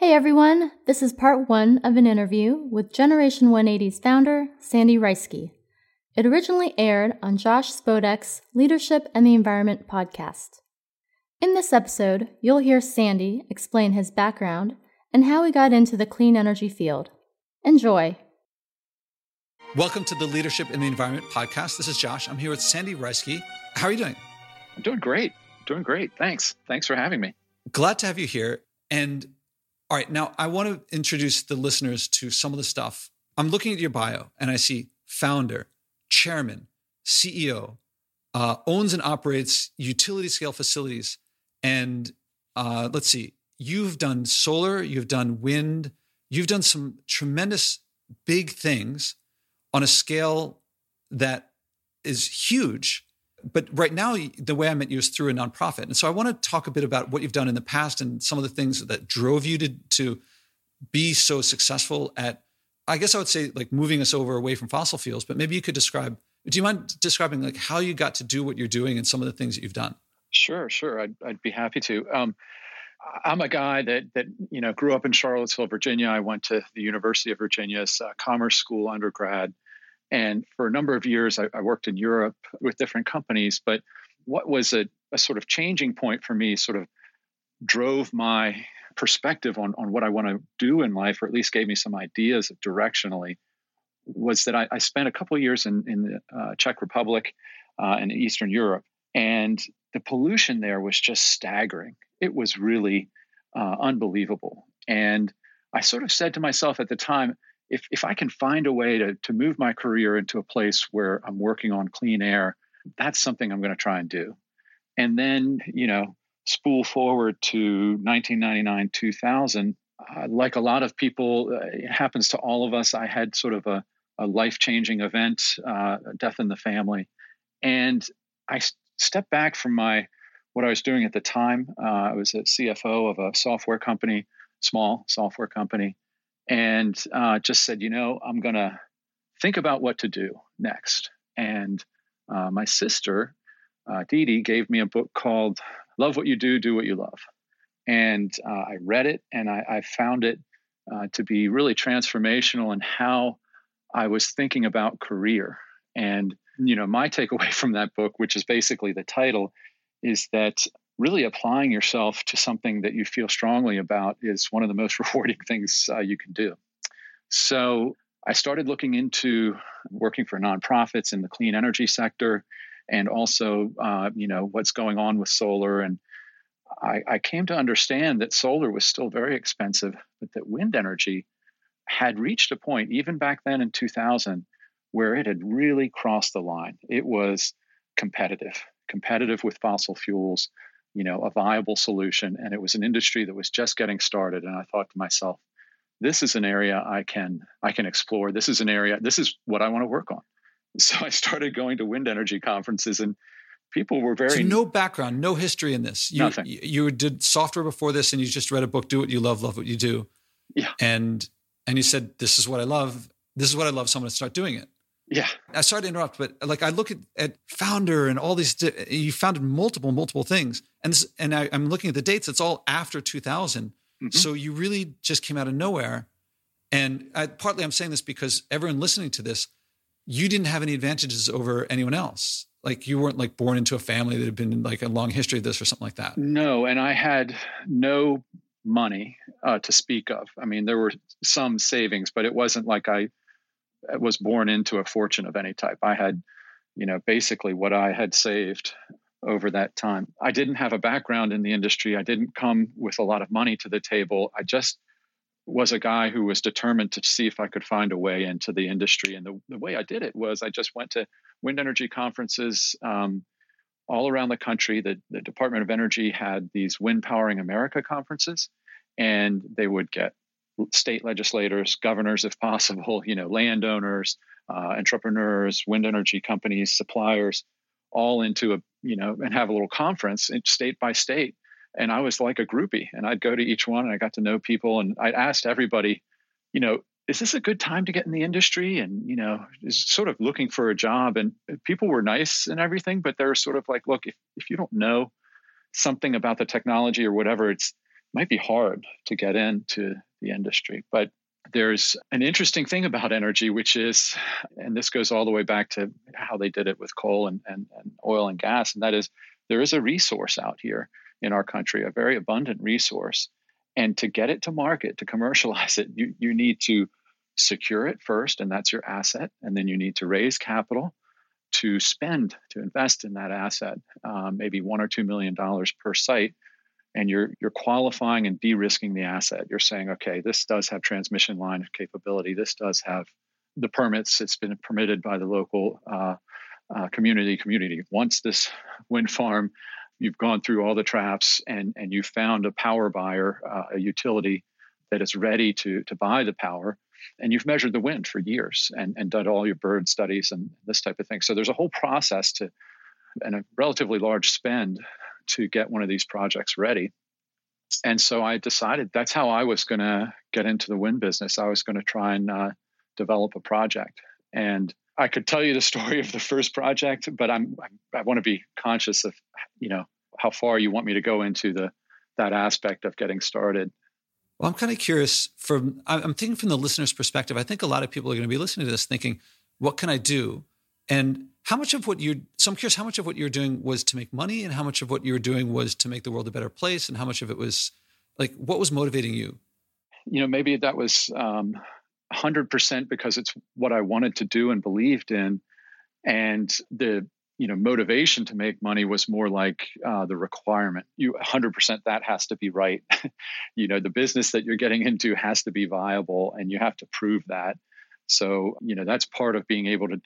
Hey everyone, this is part one of an interview with Generation 180's founder, Sandy Reisky. It originally aired on Josh Spodek's Leadership and the Environment podcast. In this episode, you'll hear Sandy explain his background and how he got into the clean energy field. Enjoy. Welcome to the Leadership and the Environment podcast. This is Josh. I'm here with Sandy Reisky. How are you doing? I'm doing great. Doing great. Thanks. Thanks for having me. Glad to have you here. And all right, now I want to introduce the listeners to some of the stuff. I'm looking at your bio and I see founder, chairman, CEO, uh, owns and operates utility scale facilities. And uh, let's see, you've done solar, you've done wind, you've done some tremendous big things on a scale that is huge. But right now, the way I met you is through a nonprofit. And so I want to talk a bit about what you've done in the past and some of the things that drove you to, to be so successful at, I guess I would say, like moving us over away from fossil fuels. But maybe you could describe, do you mind describing like how you got to do what you're doing and some of the things that you've done? Sure, sure. I'd, I'd be happy to. Um, I'm a guy that that you know grew up in Charlottesville, Virginia. I went to the University of Virginia's uh, Commerce School undergrad, and for a number of years I, I, worked in Europe with different companies. But what was a, a sort of changing point for me, sort of drove my perspective on on what I want to do in life, or at least gave me some ideas directionally, was that I, I spent a couple of years in in the uh, Czech Republic uh, and Eastern Europe, and the pollution there was just staggering it was really uh, unbelievable. And I sort of said to myself at the time, if, if I can find a way to, to move my career into a place where I'm working on clean air, that's something I'm going to try and do. And then, you know, spool forward to 1999, 2000. Uh, like a lot of people, uh, it happens to all of us. I had sort of a, a life changing event, uh, death in the family. And I stepped back from my what I was doing at the time. Uh, I was a CFO of a software company, small software company, and uh, just said, you know, I'm going to think about what to do next. And uh, my sister, uh, Dee Dee, gave me a book called Love What You Do, Do What You Love. And uh, I read it and I, I found it uh, to be really transformational in how I was thinking about career. And, you know, my takeaway from that book, which is basically the title, is that really applying yourself to something that you feel strongly about is one of the most rewarding things uh, you can do. So I started looking into working for nonprofits in the clean energy sector and also, uh, you know, what's going on with solar. And I, I came to understand that solar was still very expensive, but that wind energy had reached a point, even back then in 2000, where it had really crossed the line. It was competitive competitive with fossil fuels, you know, a viable solution. And it was an industry that was just getting started. And I thought to myself, this is an area I can I can explore. This is an area. This is what I want to work on. So I started going to wind energy conferences, and people were very so no background, no history in this. You, Nothing. You did software before this, and you just read a book. Do what you love, love what you do. Yeah. And and you said, "This is what I love. This is what I love." So I'm going to start doing it. Yeah. I sorry to interrupt, but like I look at, at founder and all these, you founded multiple, multiple things. And this, and I, am looking at the dates. It's all after 2000. Mm-hmm. So you really just came out of nowhere. And I, partly I'm saying this because everyone listening to this, you didn't have any advantages over anyone else. Like you weren't like born into a family that had been like a long history of this or something like that. No. And I had no money uh, to speak of. I mean, there were some savings, but it wasn't like I was born into a fortune of any type. I had, you know, basically what I had saved over that time. I didn't have a background in the industry. I didn't come with a lot of money to the table. I just was a guy who was determined to see if I could find a way into the industry. And the, the way I did it was I just went to wind energy conferences um, all around the country. The, the Department of Energy had these Wind Powering America conferences, and they would get state legislators, governors, if possible, you know, landowners, uh, entrepreneurs, wind energy companies, suppliers, all into a, you know, and have a little conference state by state. And I was like a groupie and I'd go to each one and I got to know people and I'd asked everybody, you know, is this a good time to get in the industry? And, you know, is sort of looking for a job. And people were nice and everything, but they're sort of like, look, if, if you don't know something about the technology or whatever, it's, might be hard to get into the industry. But there's an interesting thing about energy, which is, and this goes all the way back to how they did it with coal and, and, and oil and gas, and that is there is a resource out here in our country, a very abundant resource. And to get it to market, to commercialize it, you, you need to secure it first, and that's your asset. And then you need to raise capital to spend, to invest in that asset, um, maybe one or two million dollars per site. And you're you're qualifying and de-risking the asset. You're saying, okay, this does have transmission line capability. This does have the permits. It's been permitted by the local uh, uh, community. Community once this wind farm you've gone through all the traps and and you found a power buyer, uh, a utility that is ready to to buy the power, and you've measured the wind for years and and done all your bird studies and this type of thing. So there's a whole process to and a relatively large spend to get one of these projects ready. And so I decided that's how I was going to get into the wind business. I was going to try and uh, develop a project and I could tell you the story of the first project, but I'm, I, I want to be conscious of, you know, how far you want me to go into the that aspect of getting started. Well, I'm kind of curious from I'm thinking from the listener's perspective. I think a lot of people are going to be listening to this thinking, what can I do? And how much of what you so I'm curious how much of what you're doing was to make money and how much of what you were doing was to make the world a better place and how much of it was like what was motivating you? You know, maybe that was um, 100% because it's what I wanted to do and believed in. And the you know motivation to make money was more like uh, the requirement you 100% that has to be right you know the business that you're getting into has to be viable and you have to prove that so you know that's part of being able to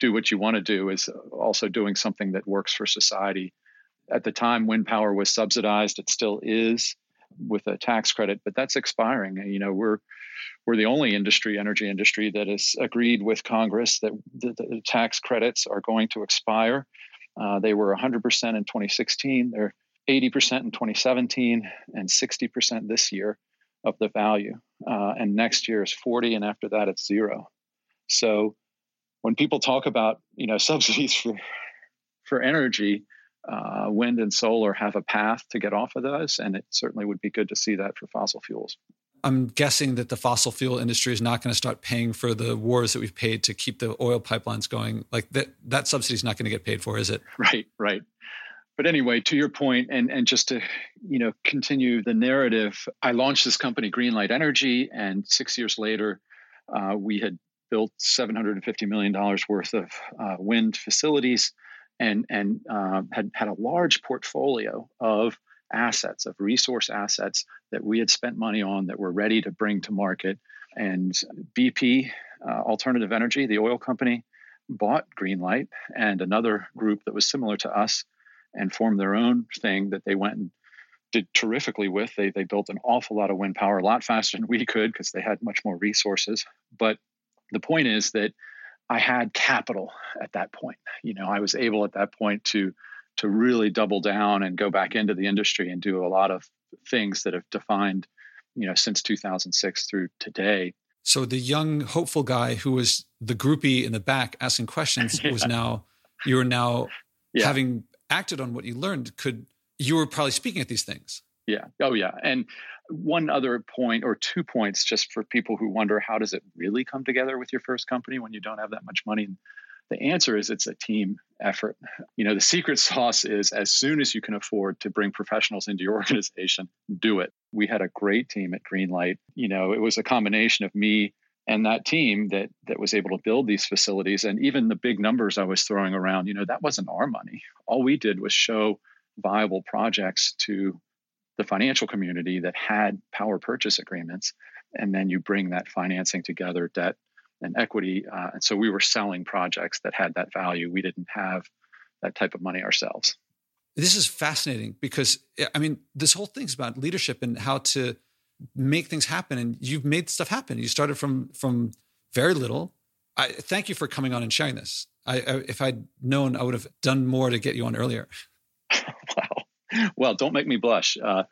do what you want to do is also doing something that works for society at the time wind power was subsidized it still is with a tax credit but that's expiring you know we're we're the only industry, energy industry, that has agreed with Congress that the, the tax credits are going to expire. Uh, they were 100% in 2016. They're 80% in 2017 and 60% this year of the value. Uh, and next year is 40, and after that it's zero. So when people talk about you know subsidies for for energy, uh, wind and solar have a path to get off of those, and it certainly would be good to see that for fossil fuels. I'm guessing that the fossil fuel industry is not going to start paying for the wars that we've paid to keep the oil pipelines going. Like that, that subsidy is not going to get paid for, is it? Right, right. But anyway, to your point, and and just to you know continue the narrative, I launched this company, Greenlight Energy, and six years later, uh, we had built 750 million dollars worth of uh, wind facilities, and and uh, had had a large portfolio of assets, of resource assets that we had spent money on that were ready to bring to market. And BP, uh, Alternative Energy, the oil company, bought Greenlight and another group that was similar to us and formed their own thing that they went and did terrifically with. They, they built an awful lot of wind power, a lot faster than we could because they had much more resources. But the point is that I had capital at that point. You know, I was able at that point to to really double down and go back into the industry and do a lot of things that have defined, you know, since 2006 through today. So the young hopeful guy who was the groupie in the back asking questions yeah. was now you are now yeah. having acted on what you learned could you were probably speaking at these things. Yeah. Oh yeah. And one other point or two points just for people who wonder how does it really come together with your first company when you don't have that much money the answer is it's a team effort. You know, the secret sauce is as soon as you can afford to bring professionals into your organization, do it. We had a great team at Greenlight. You know, it was a combination of me and that team that that was able to build these facilities and even the big numbers I was throwing around, you know, that wasn't our money. All we did was show viable projects to the financial community that had power purchase agreements and then you bring that financing together debt and equity. Uh, and so we were selling projects that had that value. We didn't have that type of money ourselves. This is fascinating because, I mean, this whole thing's about leadership and how to make things happen. And you've made stuff happen. You started from from very little. I thank you for coming on and sharing this. I, I if I'd known, I would have done more to get you on earlier. Well, don't make me blush. Uh,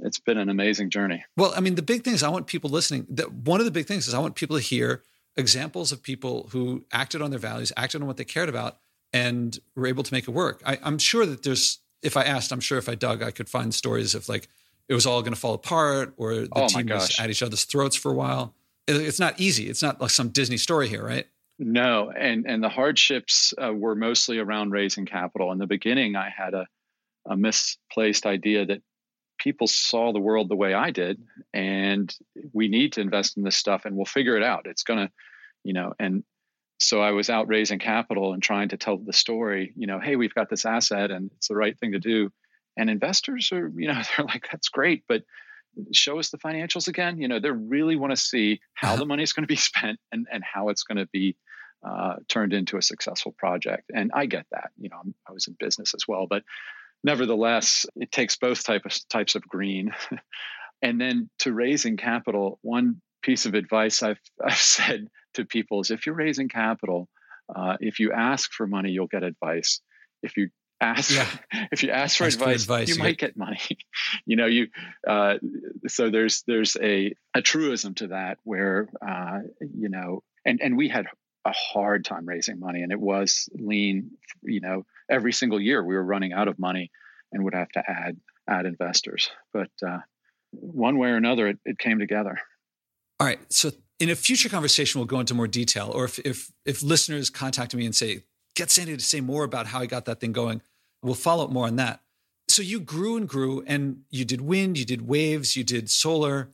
it's been an amazing journey. Well, I mean, the big thing is I want people listening. That one of the big things is I want people to hear examples of people who acted on their values, acted on what they cared about, and were able to make it work. I, I'm sure that there's, if I asked, I'm sure if I dug, I could find stories of like it was all going to fall apart or the Oh, team was at each other's throats for a while. It- It's not easy. It's not like some Disney story here, right? No, and and the hardships uh, were mostly around raising capital. In the beginning, I had a, a misplaced idea that people saw the world the way I did, and we need to invest in this stuff, and we'll figure it out. It's gonna, you know, and so I was out raising capital and trying to tell the story. You know, hey, we've got this asset, and it's the right thing to do. And investors are, you know, they're like, that's great, but show us the financials again. You know, they really want to see how the money is going to be spent and and how it's going to be uh, turned into a successful project. And I get that. You know, I'm, I was in business as well, but nevertheless, it takes both type of, types of green. and then to raising capital, one piece of advice I've, I've said to people is if you're raising capital, uh, if you ask for money, you'll get advice. If you ask, Yeah. if you ask for Ask for advice, advice, you you might get money. you know, you. Uh, so there's there's a a truism to that where uh, you know, and and we had a hard time raising money, and it was lean. You know, every single year we were running out of money, and would have to add add investors. But uh, one way or another, it, it came together. All right. So in a future conversation, we'll go into more detail. Or if if if listeners contact me and say, get Sandy to say more about how he got that thing going, we'll follow up more on that. So you grew and grew, and you did wind, you did waves, you did solar,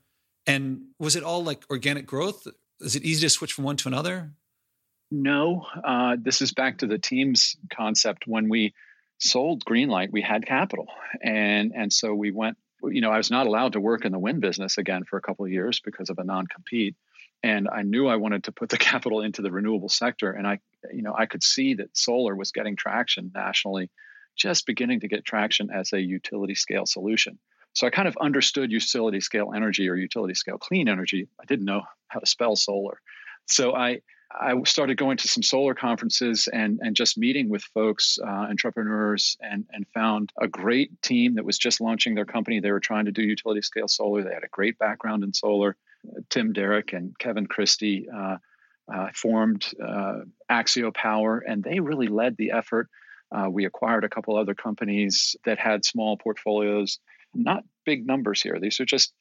and was it all like organic growth? Is it easy to switch from one to another? No, uh, this is back to the team's concept. When we sold Greenlight, we had capital, and and so we went. You know, I was not allowed to work in the wind business again for a couple of years because of a non-compete, and I knew I wanted to put the capital into the renewable sector. And I, you know, I could see that solar was getting traction nationally, just beginning to get traction as a utility scale solution. So I kind of understood utility scale energy or utility scale clean energy. I didn't know how to spell solar, so I I started going to some solar conferences and and just meeting with folks, uh, entrepreneurs, and and found a great team that was just launching their company. They were trying to do utility scale solar. They had a great background in solar. Tim Derrick and Kevin Christie uh, uh, formed uh, Axio Power, and they really led the effort. Uh, we acquired a couple other companies that had small portfolios, not big numbers here. These are just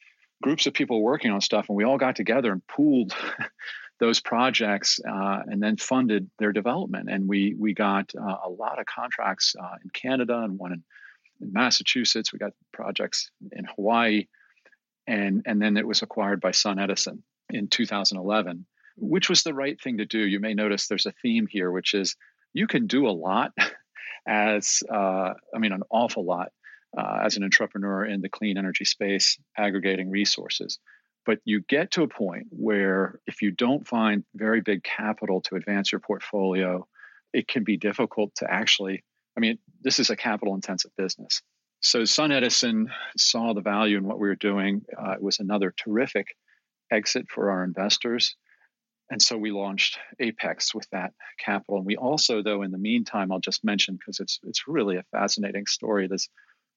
groups of people working on stuff, and we all got together and pooled those projects uh, and then funded their development. And we we got uh, a lot of contracts uh, in Canada and one in, in, Massachusetts. We got projects in Hawaii, and and then it was acquired by Sun Edison in 2011, which was the right thing to do. You may notice there's a theme here, which is you can do a lot as uh, I mean an awful lot uh, as an entrepreneur in the clean energy space, aggregating resources. But you get to a point where if you don't find very big capital to advance your portfolio, it can be difficult to actually. I mean, this is a capital intensive business. So Sun Edison saw the value in what we were doing. Uh, it was another terrific exit for our investors. And so we launched Apex with that capital. And we also, though, in the meantime, I'll just mention because it's it's really a fascinating story. This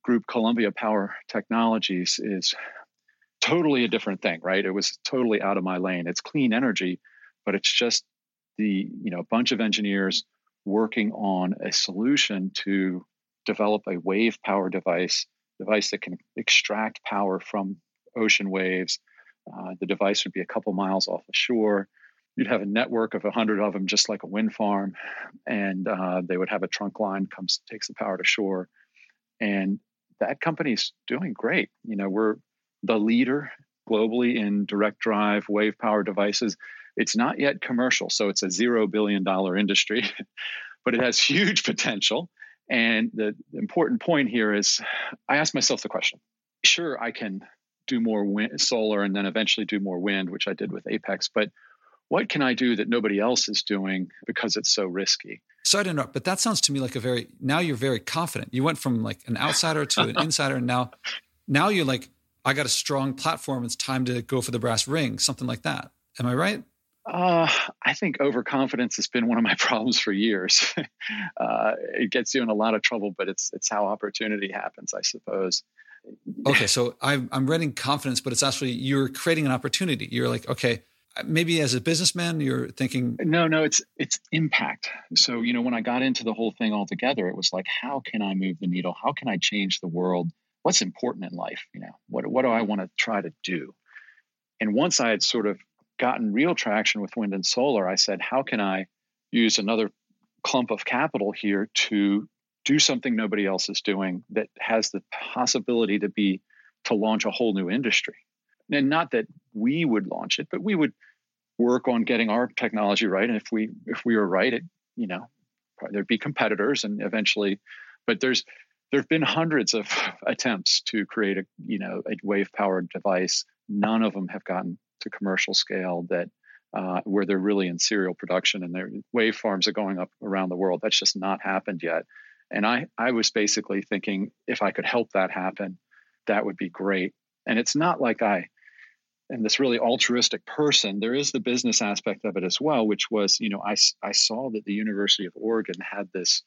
group, Columbia Power Technologies, is totally a different thing, right? It was totally out of my lane. It's clean energy, but it's just the you know a bunch of engineers working on a solution to develop a wave power device, device that can extract power from ocean waves. Uh, the device would be a couple miles off the shore. You'd have a network of a hundred of them, just like a wind farm, and uh, they would have a trunk line comes takes the power to shore, and that company's doing great. You know, we're the leader globally in direct drive wave power devices. It's not yet commercial, so it's a zero billion dollar industry, but it has huge potential. And the important point here is I asked myself the question sure, I can do more wind, solar and then eventually do more wind, which I did with Apex, but what can I do that nobody else is doing because it's so risky? Sorry to interrupt, but that sounds to me like a very now you're very confident. You went from like an outsider to an insider, and now now you're like, I got a strong platform. It's time to go for the brass ring, something like that. Am I right? Uh, I think overconfidence has been one of my problems for years. uh, it gets you in a lot of trouble, but it's it's how opportunity happens, I suppose. Okay, so I'm I'm reading confidence, but it's actually you're creating an opportunity. You're like, okay, maybe as a businessman, you're thinking. No, no, it's it's impact. So you know, when I got into the whole thing altogether, it was like, how can I move the needle? How can I change the world what's important in life? You know, what what do I want to try to do? And once I had sort of gotten real traction with wind and solar, I said, how can I use another clump of capital here to do something nobody else is doing that has the possibility to be to launch a whole new industry. And not that we would launch it, but we would work on getting our technology right. And if we if we were right, it you know there'd be competitors, and eventually, but there's there have been hundreds of attempts to create a you know a wave powered device. None of them have gotten to commercial scale that uh, where they're really in serial production and their wave farms are going up around the world. That's just not happened yet. And I, I was basically thinking if I could help that happen, that would be great. And it's not like I am this really altruistic person. There is the business aspect of it as well, which was, you know, I, I saw that the University of Oregon had this.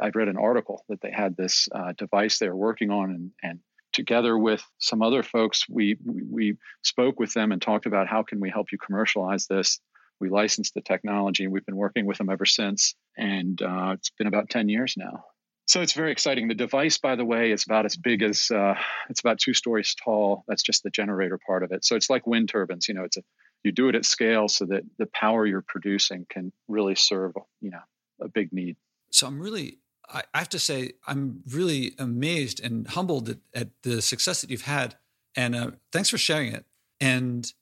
I've read an article that they had this uh, device they were working on, and, and together with some other folks, we, we, we spoke with them and talked about how can we help you commercialize this. We licensed the technology, and we've been working with them ever since. And uh, it's been about ten years now. So it's very exciting. The device, by the way, is about as big as uh, it's about two stories tall. That's just the generator part of it. So it's like wind turbines. You know, it's a you do it at scale so that the power you're producing can really serve you know a big need. So I'm really I, have to say, I'm really amazed and humbled at, at the success that you've had. And uh, thanks for sharing it. And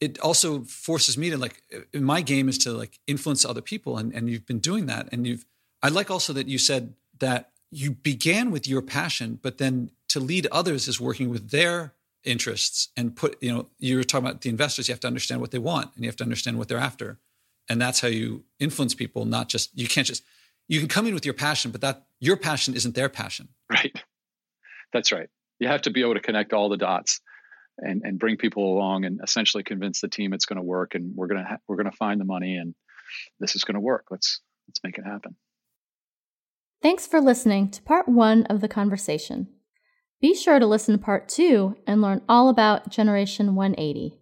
it also forces me to like, my game is to like influence other people. And, and you've been doing that. And you've, I like also that you said that you began with your passion, but then to lead others is working with their interests and put, you know, you were talking about the investors, you have to understand what they want and you have to understand what they're after. And that's how you influence people, not just, you can't just, you can come in with your passion, but that your passion isn't their passion. Right. That's right. You have to be able to connect all the dots and, and bring people along and essentially convince the team it's going to work and we're going to ha- we're going to find the money and this is going to work. Let's let's make it happen. Thanks for listening to part 1 of the conversation. Be sure to listen to part 2 and learn all about Generation 180.